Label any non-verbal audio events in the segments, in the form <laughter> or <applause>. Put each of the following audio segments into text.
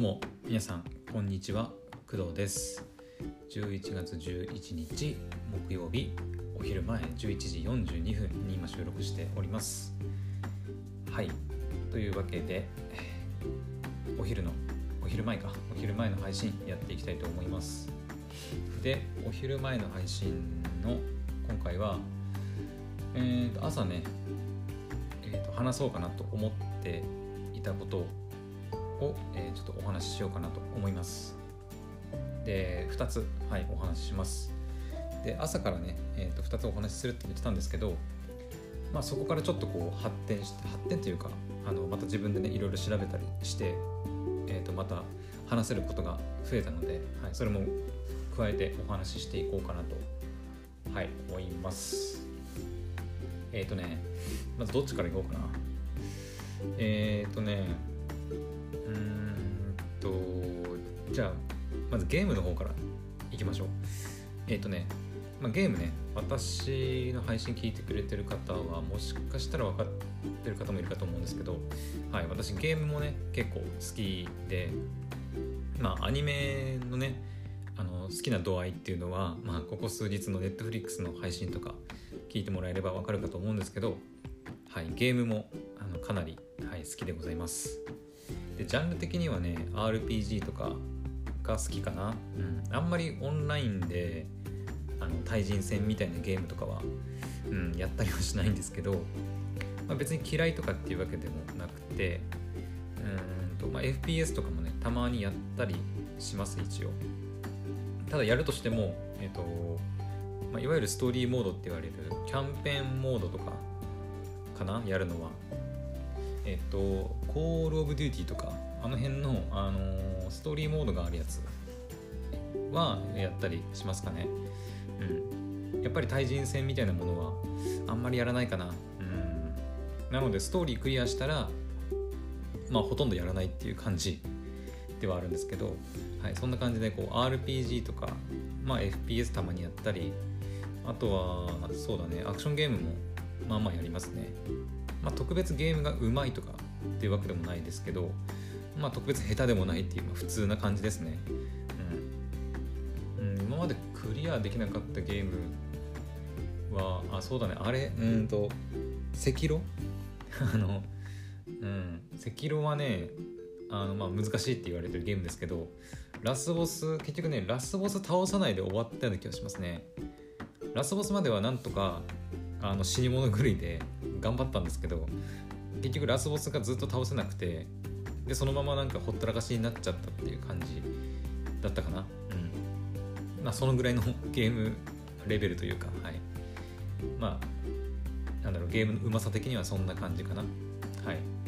どうも皆さんこんにちは。工藤です。11月11日木曜日お昼前11時42分に今収録しております。はい。というわけでお昼のお昼前か。お昼前の配信やっていきたいと思います。でお昼前の配信の今回はえー、と朝ね、えー、と話そうかなと思っていたことを、えー、ちょっとお話ししようかなと思います。で2つ、はい、お話しします。で朝からね、えー、と2つお話しするって言ってたんですけど、まあ、そこからちょっとこう発展して発展というかあのまた自分でねいろいろ調べたりして、えー、とまた話せることが増えたので、はい、それも加えてお話ししていこうかなと、はい、思います。えっ、ー、とねまずどっちからいこうかな。えっ、ー、とねとじゃあまずゲームの方からいきましょう。えっ、ー、とね、まあ、ゲームね私の配信聞いてくれてる方はもしかしたら分かってる方もいるかと思うんですけどはい私ゲームもね結構好きでまあアニメのねあの好きな度合いっていうのは、まあ、ここ数日の Netflix の配信とか聞いてもらえればわかるかと思うんですけど、はい、ゲームもあのかなり、はい、好きでございます。でジャンル的にはね RPG とかが好きかな、うん、あんまりオンラインであの対人戦みたいなゲームとかは、うん、やったりはしないんですけど、まあ、別に嫌いとかっていうわけでもなくてうんと、まあ、FPS とかもねたまにやったりします一応。ただやるとしてもえっ、ー、とまあ、いわゆるストーリーモードって言われるキャンペーンモードとかかなやるのは。えっとコールオブデューティーとかあの辺の、あのー、ストーリーモードがあるやつはやったりしますかね。うん。やっぱり対人戦みたいなものはあんまりやらないかな。うん。なのでストーリークリアしたらまあほとんどやらないっていう感じではあるんですけど、はい、そんな感じでこう RPG とか、まあ、FPS たまにやったりあとはそうだね。アクションゲームもまあまあやりますね、まあ、特別ゲームがうまいとかっていうわけでもないですけどまあ特別下手でもないっていう、まあ、普通な感じですね、うん、うん、今までクリアできなかったゲームはあそうだね。あれ？うんと赤炉 <laughs> あのうん。赤炉はねあのまあ難しいって言われてるゲームですけどラスボス結局ねラスボス倒さないで終わったような気がしますね。ラスボスまではなんとかあの死に物狂いで頑張ったんですけど結局ラスボスがずっと倒せなくてでそのままなんかほったらかしになっちゃったっていう感じだったかな。うん。まあそのぐらいのゲームレベルというかはい。まあなんだろうゲームのうまさ的にはそんな感じかな。はい。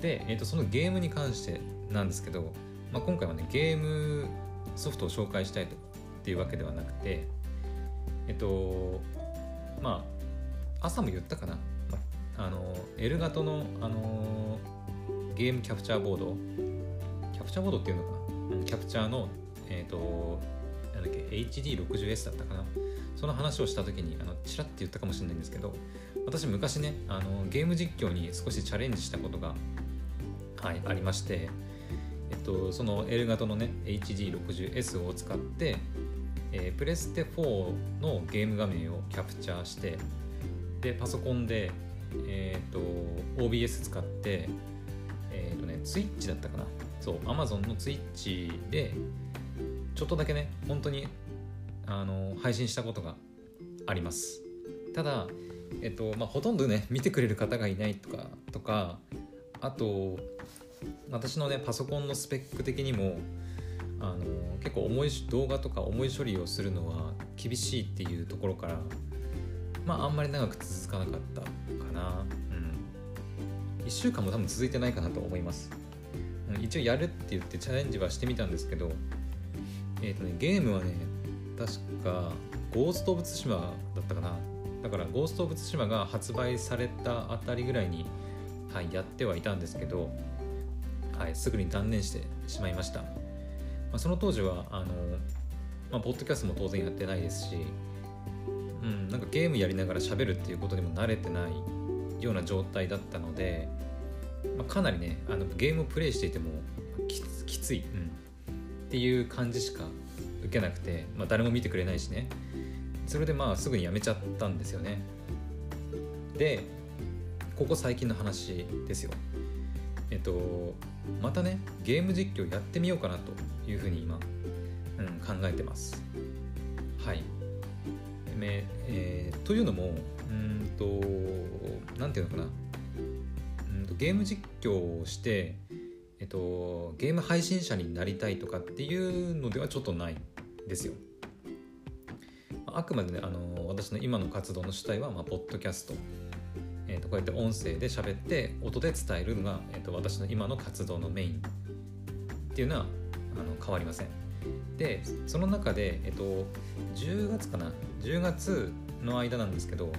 で、えーと、そのゲームに関してなんですけど、まあ、今回はねゲームソフトを紹介したいとっていうわけではなくてえっとまあ朝も言ったかな、あのエルガトの、あのゲームキャプチャーボード。キャプチャーボードっていうのかな、キャプチャーのえっ、となんだっけ HD60S だったかな。その話をした時にあのチラッて言ったかもしれないんですけど私昔ねあのゲーム実況に少しチャレンジしたことが、はい、ありましてえっと、その L 型のね HD60S を使ってえー、プレステ4のゲーム画面をキャプチャーしてでパソコンで、えーと、OBS 使ってえっ、ー、とね Twitch だったかな。そう Amazon の Twitch でちょっとだけね本当にあの配信したことがあります。ただえっ、とまあほとんどね見てくれる方がいないとかとかあと私のねパソコンのスペック的にもあの結構重い動画とか重い処理をするのは厳しいっていうところからまああんまり長く続かなかったかな。うん。1週間も多分続いてないかなと思います、一応やるって言ってチャレンジはしてみたんですけどえっ、ー、とねゲームはね確かゴースト・オブ・ツシマだったかな。だからゴースト・オブ・ツシマが発売されたあたりぐらいに、はい、やってはいたんですけど、はい、すぐに断念してしまいました。まあ、その当時はあの、まあ、ポッドキャストも当然やってないですし、うん、なんかゲームやりながら喋るっていうことにも慣れてないような状態だったので、まあ、かなりねあのゲームをプレイしていてもきつい、うん、っていう感じしか受けなくて、まあ、誰も見てくれないしね。それでまあすぐにやめちゃったんですよね。でここ最近の話ですよ。えっとまたねゲーム実況やってみようかなというふうに今、うん、考えてます。はい。ええー、というのもうんと何て言うのかな。うんとゲーム実況をしてえっとゲーム配信者になりたいとかっていうのではちょっとないですよ。あくまでねあの私の今の活動の主体は、まあ、ポッドキャスト。えー、とこうやって音声で喋って音で伝えるのが、えー、と私の今の活動のメインっていうのはあの変わりません。でその中で、えっ、ー、と、10月かな？10月の間なんですけど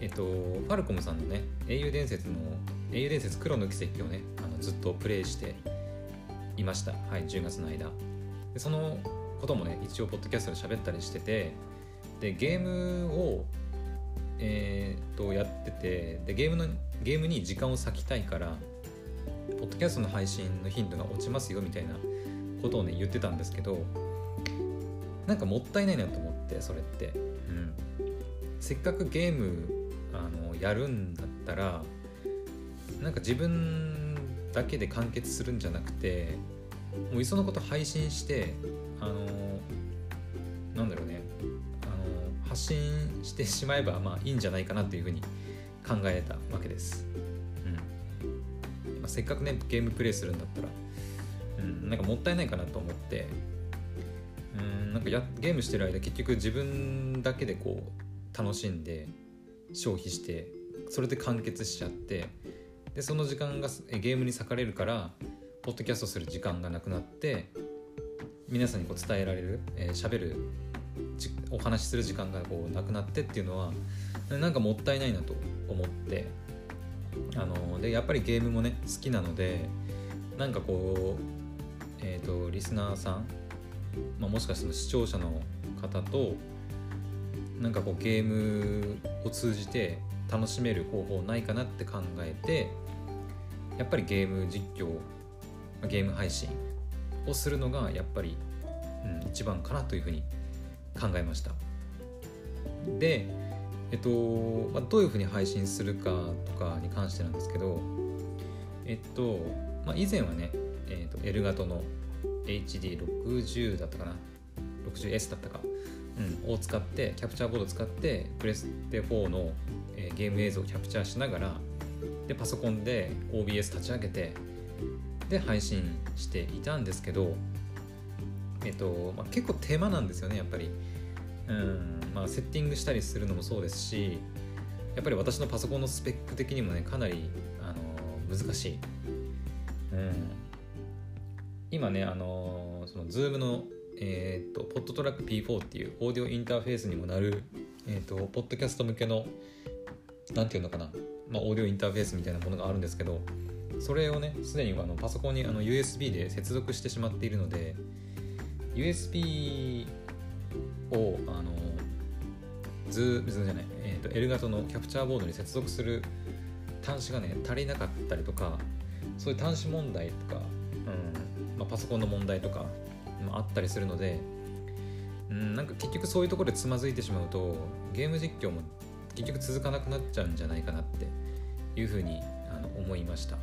えっ、ー、とファルコムさんのね英雄伝説の英雄伝説黒の奇跡をねあのずっとプレイしていました。はい10月の間。でそのこともね一応ポッドキャストで喋ったりしててでゲームをえー、とやっててでゲームのゲームに時間を割きたいからポッドキャストの配信の頻度が落ちますよみたいなことをね言ってたんですけどなんかもったいないなと思ってそれって、うん、せっかくゲームあのやるんだったらなんか自分だけで完結するんじゃなくてもういっそのこと配信してあのなんだろうね発信してしまえばまあいいんじゃないかなというふうに考えたわけです。うんまあ、せっかくねゲームプレイするんだったら、うん、なんかもったいないかなと思ってうんなんかやゲームしてる間結局自分だけでこう楽しんで消費してそれで完結しちゃってでその時間がゲームに割かれるからポッドキャストする時間がなくなって皆さんにこう伝えられる喋、えー、るお話しする時間がこうなくなってっていうのはなんかもったいないなと思ってあのでやっぱりゲームもね好きなのでなんかこうえっ、ー、とリスナーさん、まあ、もしかしたら視聴者の方となんかこうゲームを通じて楽しめる方法ないかなって考えてやっぱりゲーム実況ゲーム配信をするのがやっぱり、うん、一番かなというふうに考えましたでえっと、まあ、どういうふうに配信するかとかに関してなんですけどえっと、まあ、以前はね、えっと、エルガトの HD60 だったかな 60S だったか、うん、を使ってキャプチャーボードを使ってプレステ4の、えー、ゲーム映像をキャプチャーしながらでパソコンで OBS 立ち上げてで配信していたんですけどえっと、まあ、結構手間なんですよねやっぱり。うんまあ、セッティングしたりするのもそうですしやっぱり私のパソコンのスペック的にもねかなり、あの難しい、うん、今ね、あのその Zoom の、えーと、ポッドトラック P4 っていうオーディオインターフェースにもなる、えーと、ポッドキャスト向けの何て言うのかな、まあ、オーディオインターフェースみたいなものがあるんですけどそれをねすでにあのパソコンにあの USB で接続してしまっているので USB をあのズーじゃない、えーと、L 型のキャプチャーボードに接続する端子がね足りなかったりとかそういう端子問題とか、うんまあ、パソコンの問題とかもあったりするので、うん、なんか結局そういうところでつまずいてしまうとゲーム実況も結局続かなくなっちゃうんじゃないかなっていうふうにあの思いました。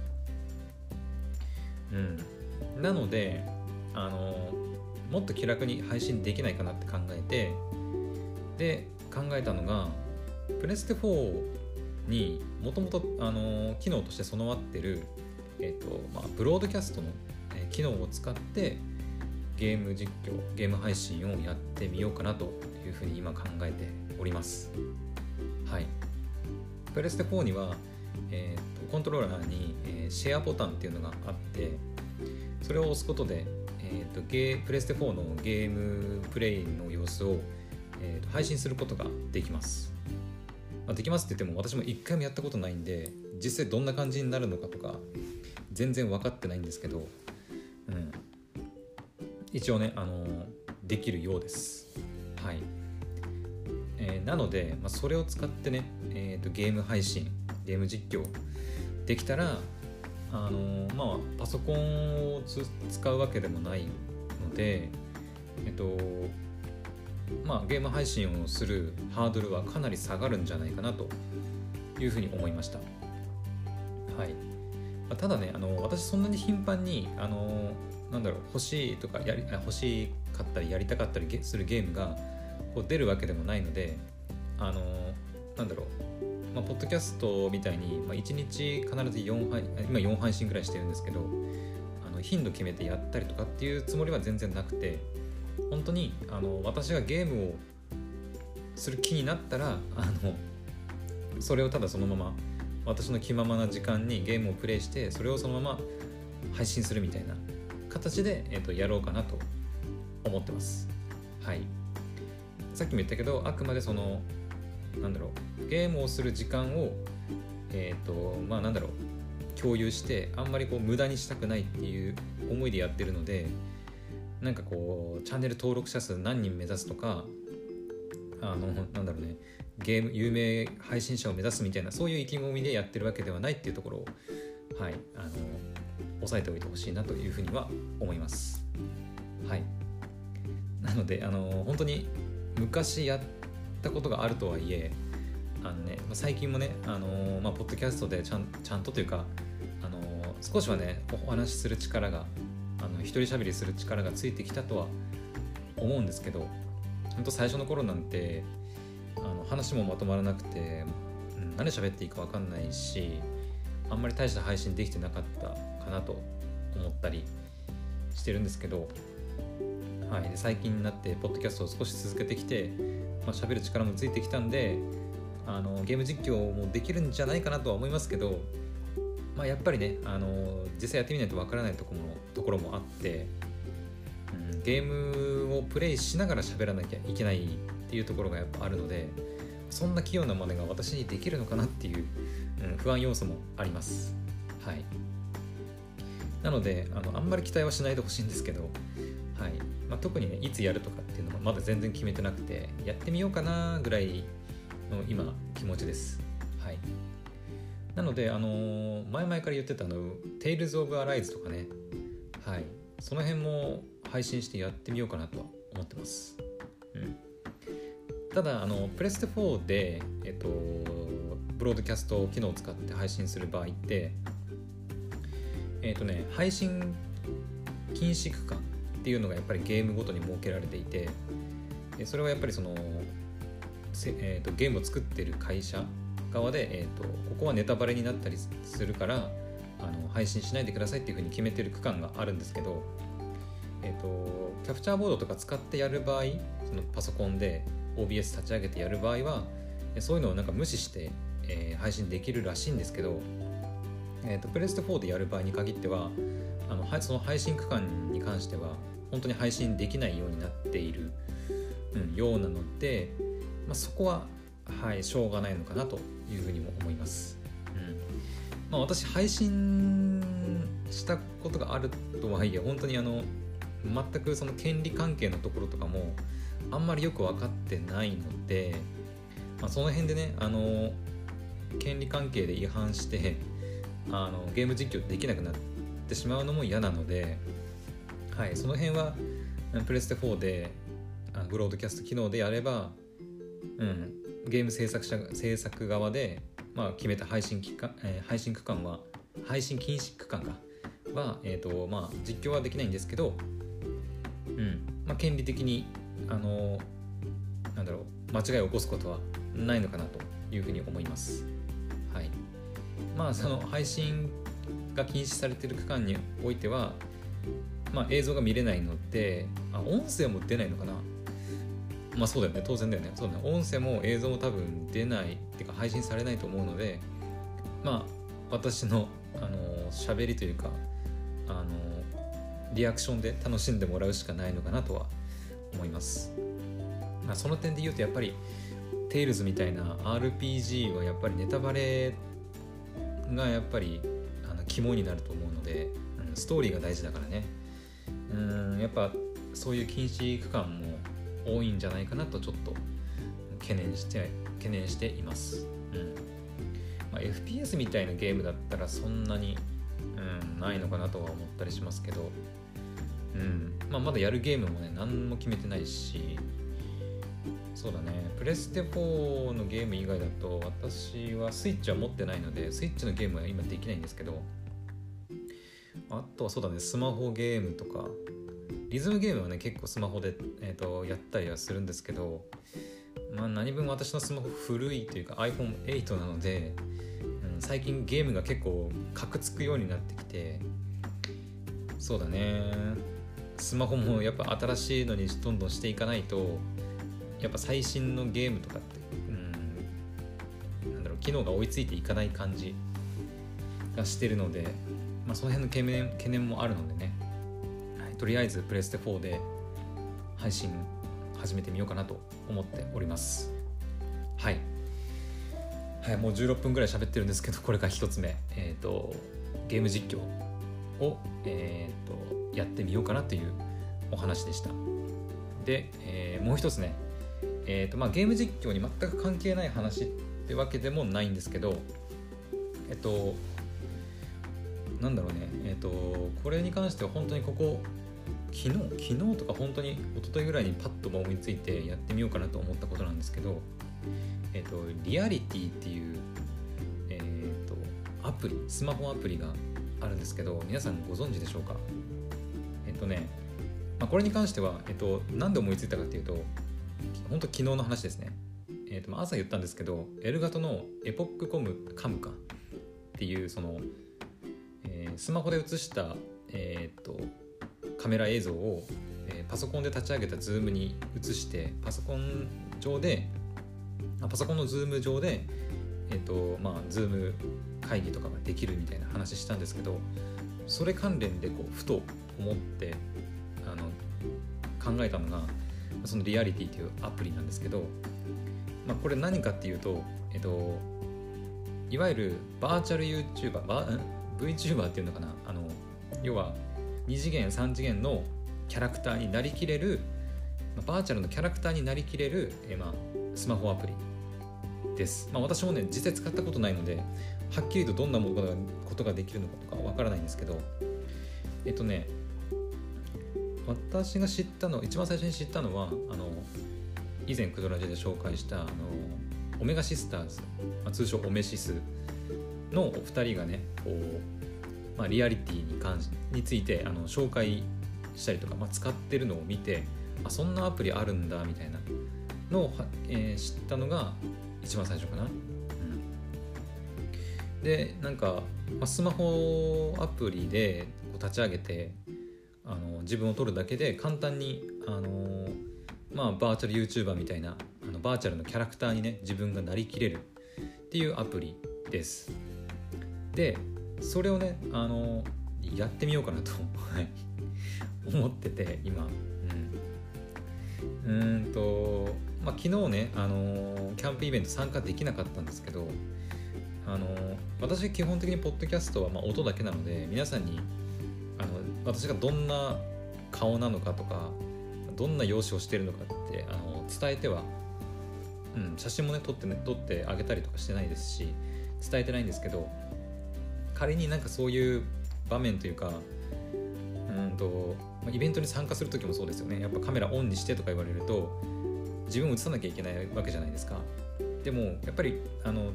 うん、なのであのもっと気楽に配信できないかなって考えてで考えたのがプレステ4にもともと機能として備わってる、えーとまあ、ブロードキャストの、機能を使ってゲーム実況ゲーム配信をやってみようかなというふうに今考えております。はい。プレステ4には、えーと、コントローラーに、えー、シェアボタンっていうのがあってそれを押すことでえーと、ゲプレステ4のゲームプレイの様子を、えーと、配信することができます。まあ、できますって言っても私も一回もやったことないんで実際どんな感じになるのかとか全然分かってないんですけど、うん、一応ね、あのできるようです。はい。えー、なので、まあ、それを使ってね、えーと、ゲーム配信ゲーム実況できたらあのまあパソコンを使うわけでもないのでえっとまあゲーム配信をするハードルはかなり下がるんじゃないかなというふうに思いました。はい。ただねあの私そんなに頻繁にあのなんだろう欲しいとかやり欲しかったりやりたかったりするゲームがこう出るわけでもないのであのなんだろう、まあ、ポッドキャストみたいに、まあ、1日必ず4配今4配信ぐらいしてるんですけどあの頻度決めてやったりとかっていうつもりは全然なくて本当にあの私がゲームをする気になったらあのそれをただそのまま私の気ままな時間にゲームをプレイしてそれをそのまま配信するみたいな形で、えーと、やろうかなと思ってます。はい。さっきも言ったけどあくまでそのなんだろうゲームをする時間をえっ、ー、とまあなんだろう共有してあんまりこう無駄にしたくないっていう思いでやってるのでなんかこうチャンネル登録者数何人目指すとかあのなんだろうねゲーム有名配信者を目指すみたいなそういう意気込みでやってるわけではないっていうところをはいあの押さえておいてほしいなというふうには思います。はい。なのであの本当に昔やったことがあるとはいえあのね最近もねあの、まあ、ポッドキャストでちゃんちゃんとというかあの少しはねお話しする力があの一人喋りする力がついてきたとは思うんですけど本当最初の頃なんてあの話もまとまらなくて、うん、何喋っていいか分かんないしあんまり大した配信できてなかったかなと思ったりしてるんですけど、はい、で最近になってポッドキャストを少し続けてきて、まあ、喋る力もついてきたんであのゲーム実況もできるんじゃないかなとは思いますけど、まあ、やっぱりねあの実際やってみないとわからないところもところもあって、うん、ゲームをプレイしながら喋らなきゃいけないっていうところがやっぱあるのでそんな器用な真似が私にできるのかなっていう、うん、不安要素もあります。はいなのであのあんまり期待はしないでほしいんですけど、はい。まあ、特にねいつやるとかっていうのもまだ全然決めてなくてやってみようかなぐらいの今気持ちです。はい、なので、あのー、前々から言ってたの「Tales of Arise」とかね、はい、その辺も配信してやってみようかなとは思ってます。うん、ただあのプレステ4で、えっと、ブロードキャスト機能を使って配信する場合ってえっ、とね配信禁止区間っていうのがやっぱりゲームごとに設けられていてそれはやっぱりその、えーと、ゲームを作ってる会社側で、えーと、ここはネタバレになったりするからあの配信しないでくださいっていうふうに決めてる区間があるんですけど、えーと、キャプチャーボードとか使ってやる場合そのパソコンで OBS 立ち上げてやる場合はそういうのをなんか無視して、えー、配信できるらしいんですけどえーと、プレステ4でやる場合に限ってはあのその配信区間に関しては本当に配信できないようになっている、うん、ようなので、まあ、そこは、はい、しょうがないのかなというふうにも思います。うんまあ、私配信したことがあるとはいえ本当にあの全くその権利関係のところとかもあんまりよく分かってないので、まあ、その辺でねあの権利関係で違反してあのゲーム実況できなくなってしまうのも嫌なので、はい、その辺はプレステ4でブロードキャスト機能でやれば、うん、ゲーム制作者制作側で、まあ、決めた配信期間、えー、配信区間は配信禁止区間かは、えーとまあ、実況はできないんですけど、うんまあ、権利的にあのなんだろう間違いを起こすことはないのかなというふうに思います。はいまあその配信が禁止されている区間においては、まあ、映像が見れないのであ音声も出ないのかな？まあそうだよね。当然だよね。そうだね。音声も映像も多分出ないっていうか配信されないと思うのでまあ私のあの喋りというかあのリアクションで楽しんでもらうしかないのかなとは思います、まあ、その点で言うとやっぱりテイルズみたいな RPG はやっぱりネタバレがやっぱりあの肝になると思うので、ストーリーが大事だからね。うんやっぱそういう禁止区間も多いんじゃないかなとちょっと懸念して懸念しています、うん。まあ、FPS みたいなゲームだったらそんなにうん、ないのかなとは思ったりしますけど、うん。まあ、まだやるゲームもね何も決めてないしそうだね。プレステ4のゲーム以外だと私はスイッチは持ってないのでスイッチのゲームは今できないんですけどあとはそうだねスマホゲームとか。リズムゲームはね結構スマホで、えーと、やったりはするんですけどまあ何分私のスマホ古いというか iPhone8 なので、うん、最近ゲームが結構カクつくようになってきてそうだね。スマホもやっぱ新しいのにどんどんしていかないとやっぱ最新のゲームとかってうんなんだろう機能が追いついていかない感じがしてるので、まあ、その辺の懸念懸念もあるのでね、はい、とりあえずプレステ4で配信始めてみようかなと思っております。はい。はい、もう16分ぐらい喋ってるんですけどこれが1つ目、えーと、ゲーム実況を、えーと、やってみようかなというお話でした。で、えー、もう一つね。えーとまあ、ゲーム実況に全く関係ない話ってわけでもないんですけどえっとなんだろうねえっとこれに関しては本当にここ昨日昨日とか本当に一昨日ぐらいにパッと思いついてやってみようかなと思ったことなんですけどえっとリアリティっていうえっとアプリスマホアプリがあるんですけど皆さんご存知でしょうか？えっとね、まあ、これに関しては、えっと、何で思いついたかっていうと本当昨日の話ですね。えーと、朝言ったんですけど、 Elgato の EpocCam かっていうその、スマホで映した、えーと、カメラ映像を、えー、パソコンで立ち上げた Zoom に映してパソコン上でパソコンの Zoom 上でえっ、ー、とまあ Zoom 会議とかができるみたいな話したんですけどそれ関連でこうふと思ってあの考えたのがそのリアリティというアプリなんですけど、まあ、これ何かっていうと、えっと、いわゆるバーチャル YouTuber、バ VTuber っていうのかな？あの要は2次元3次元のキャラクターになりきれるバーチャルのキャラクターになりきれる、えまあ、スマホアプリです、まあ、私もね実際使ったことないのではっきりとどんなものことができるのかとかわからないんですけどえっとね私が知ったの一番最初に知ったのはあの以前クドラジで紹介したあのオメガシスターズ、まあ、通称オメシス。のお二人がねこう、まあ、リアリティに関しについてあの紹介したりとか、まあ、使ってるのを見てあそんなアプリあるんだみたいなのを、えー、知ったのが一番最初かな。うん、でなんか、まあ、スマホアプリでこう立ち上げてあの自分を撮るだけで簡単にあのまあバーチャル YouTuber みたいなあのバーチャルのキャラクターにね自分がなりきれるっていうアプリですでそれをねあのやってみようかなと思ってて今。うん。うんとまあ昨日ねあのキャンプイベント参加できなかったんですけどあの私基本的にポッドキャストはま音だけなので皆さんにあの私がどんな顔なのかとかどんな容姿をしてるのかってあの伝えては、うん、写真もね撮ってね撮ってあげたりとかしてないですし伝えてないんですけど仮になんかそういう場面というかうんとイベントに参加する時もそうですよねやっぱカメラオンにしてとか言われると自分を映さなきゃいけないわけじゃないですかでもやっぱりあの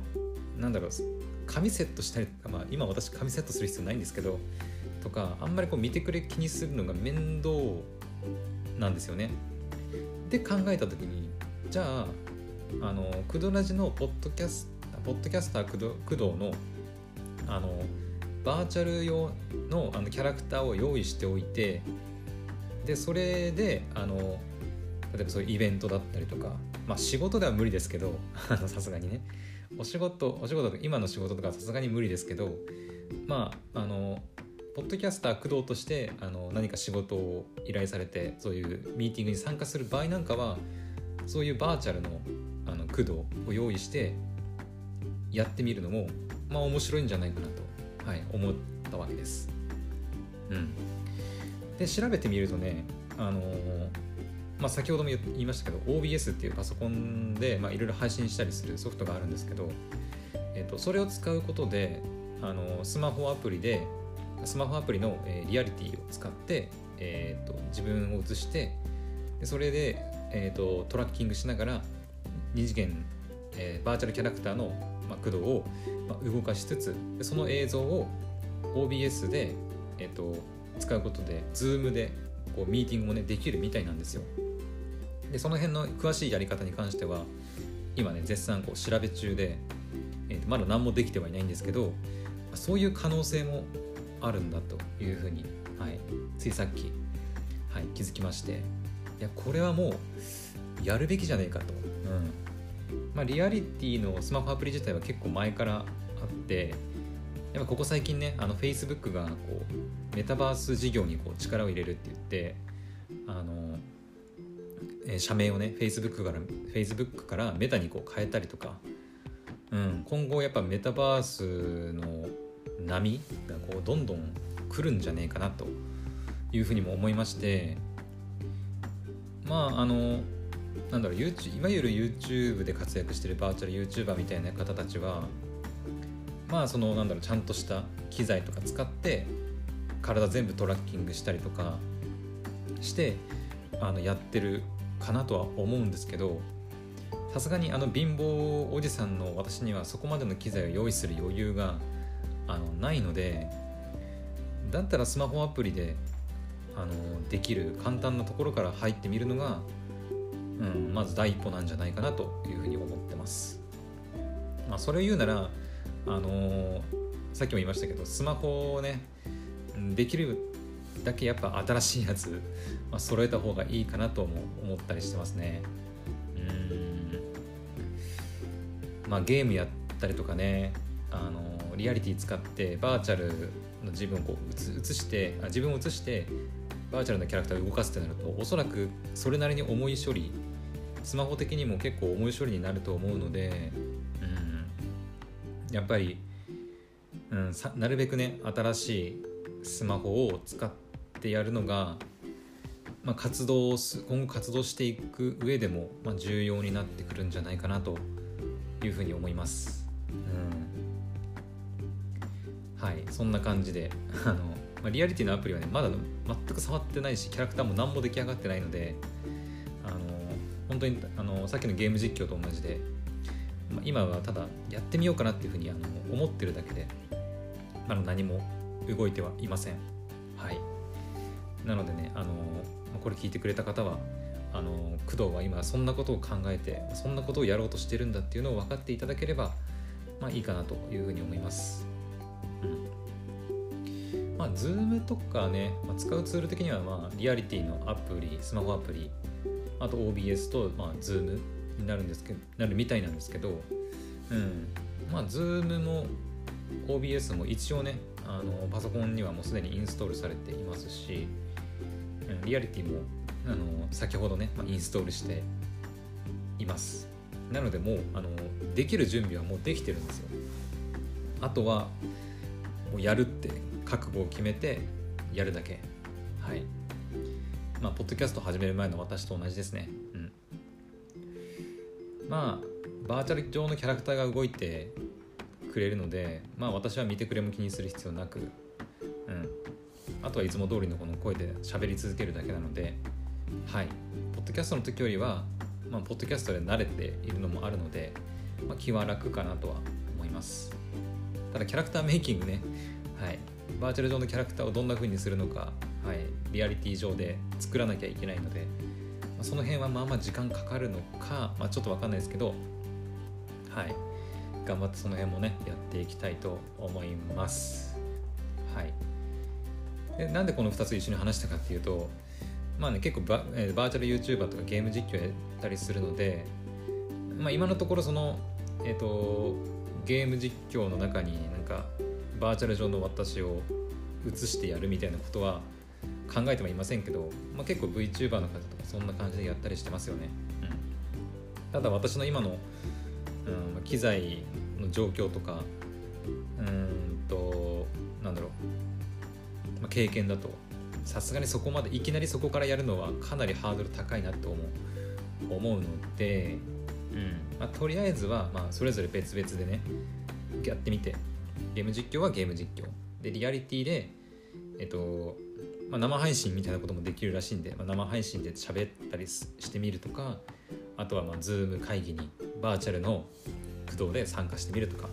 なんだろう髪セットしたりとか、まあ、今私髪セットする必要ないんですけどとかあんまりこう見てくれ気にするのが面倒なんですよね。で考えた時にじゃああのクドラジのポッドキャスポッドキャスター工藤のあのバーチャル用のあのキャラクターを用意しておいてでそれであの例えばそういうイベントだったりとかまあ仕事では無理ですけど <laughs> さすがにね。お仕事お仕事今の仕事とかさすがに無理ですけどまああのポッドキャスター工藤としてあの何か仕事を依頼されてそういうミーティングに参加する場合なんかはそういうバーチャルのあの工藤を用意してやってみるのもまあ面白いんじゃないかなと、はい、思ったわけです。うん、で調べてみるとねあのまあ、先ほども言いましたけど OBS っていうパソコンでいろいろ配信したりするソフトがあるんですけど、えー、とそれを使うことであのスマホアプリでスマホアプリの、えー、リアリティを使って、えーと、自分を映してでそれで、えーと、トラッキングしながら2次元、えー、バーチャルキャラクターの、まあ、駆動を、動かしつつその映像を OBS で、えーと、使うことで Zoom でこうミーティングもねできるみたいなんですよ。でその辺の詳しいやり方に関しては今ね絶賛こう調べ中で、えー、とまだ何もできてはいないんですけどそういう可能性もあるんだというふうに、はい、ついさっき、はい、気づきましていやこれはもうやるべきじゃねえかと、うんまあ、リアリティのスマホアプリ自体は結構前からあってやっぱここ最近ねあの Facebook がこうメタバース事業にこう力を入れるって言ってあの、えー、社名をね Facebook から Facebook からメタにこう変えたりとか、うん、今後やっぱメタバースの波がこうどんどん来るんじゃねえかなというふうにも思いましてまああのなんだろういわゆる YouTube で活躍してるバーチャル YouTuber みたいな方たちはまあそのなんだろうちゃんとした機材とか使って体全部トラッキングしたりとかしてあのやってるかなとは思うんですけどさすがにあの貧乏おじさんの私にはそこまでの機材を用意する余裕があのないのでだったらスマホアプリであのできる簡単なところから入ってみるのが、うん、まず第一歩なんじゃないかなというふうに思ってます。まあ、それを言うなら、あのー、さっきも言いましたけどスマホをねできるだけやっぱ新しいやつ、まあ、揃えた方がいいかなとも思ったりしてますね。うんまあゲームやったりとかねあのリアリティ使ってバーチャルの自分をこう映してあ自分を映してバーチャルなキャラクターを動かすってなるとおそらくそれなりに重い処理スマホ的にも結構重い処理になると思うので、うん、やっぱり、うん、さなるべくね新しいスマホを使ってやるのが、まあ、活動す今後活動していく上でも、まあ、重要になってくるんじゃないかなというふうに思います。うんはいそんな感じであの、まあ、リアリティのアプリはねまだ全く触ってないしキャラクターも何も出来上がってないので本当にあのさっきのゲーム実況と同じで、まあ、今はただやってみようかなっていうふうにあの思ってるだけでまだ何も動いてはいません。はい。なのでねあのこれ聞いてくれた方はあの工藤は今そんなことを考えてそんなことをやろうとしてるんだっていうのを分かっていただければまあいいかなというふうに思います。まあ、Zoom とかね、まあ、使うツール的には、まあ、リアリティのアプリ、スマホアプリ、あと OBS と、まあ、Zoom になるんですけど、なるみたいなんですけど、うん。まあ、Zoom も OBS も一応ね、あのパソコンにはもうすでにインストールされていますし、うん、リアリティもあの先ほどね、まあ、インストールしています。なのでもうあのできる準備はもうできてるんですよ。あとはもうやるって覚悟を決めてやるだけはいまあポッドキャスト始める前の私と同じですね。うん。まあバーチャル上のキャラクターが動いてくれるのでまあ私は見てくれも気にする必要なくうん。あとはいつも通りのこの声で喋り続けるだけなのではい。ポッドキャストの時よりはまあポッドキャストで慣れているのもあるので、まあ、気は楽かなとは思います。ただキャラクターメイキングね。はい。バーチャル上のキャラクターをどんな風にするのか、リアリティ上で作らなきゃいけないので、まあ、その辺はまあまあ時間かかるのか、まあ、ちょっと分かんないですけど、はい、頑張ってその辺もねやっていきたいと思います。はい、でなんでこの2つ一緒に話したかっていうとまあね結構バ,、えー、バーチャル YouTuber とかゲーム実況やったりするので、まあ、今のところそのえっ、ー、とゲーム実況の中になんかバーチャル上の私を映してやるみたいなことは考えてもいませんけど、まあ、結構 VTuber の方とかそんな感じでやったりしてますよね、うん、ただ私の今の、うん、機材の状況とかうんとなんだろう、まあ、経験だとさすがにそこまでいきなりそこからやるのはかなりハードル高いなと思う思うので、うん。まあ、とりあえずはまあそれぞれ別々でねやってみてゲーム実況はゲーム実況。でリアリティでえっと、まあ、生配信みたいなこともできるらしいんで、まあ、生配信で喋ったりしてみるとかあとはまあ Zoom 会議にバーチャルの駆動で参加してみるとか、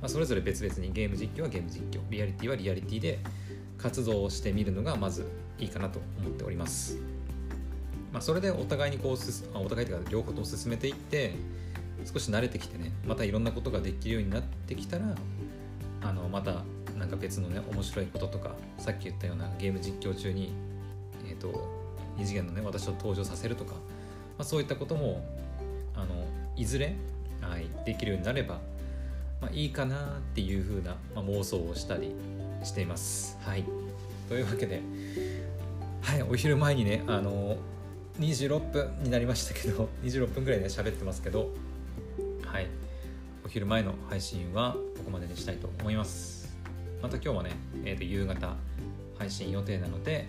まあ、それぞれ別々にゲーム実況はゲーム実況リアリティはリアリティで活動をしてみるのがまずいいかなと思っております。まあ、それでお互いにこうすお互いというか両方とも進めていって少し慣れてきてねまたいろんなことができるようになってきたらあのまたなんか別のね面白いこととかさっき言ったようなゲーム実況中に、えーと、二次元のね私を登場させるとか、まあ、そういったこともあのいずれ、はい、できるようになれば、まあ、いいかなっていう風な、まあ、妄想をしたりしています。はい、というわけで、はい、お昼前にねあの26分になりましたけど <laughs> 26分ぐらいね喋ってますけどはい。お昼前の配信はここまでにしたいと思います。また今日はね、えー、と夕方配信予定なので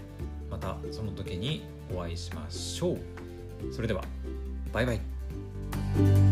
またその時にお会いしましょう。それではバイバイ。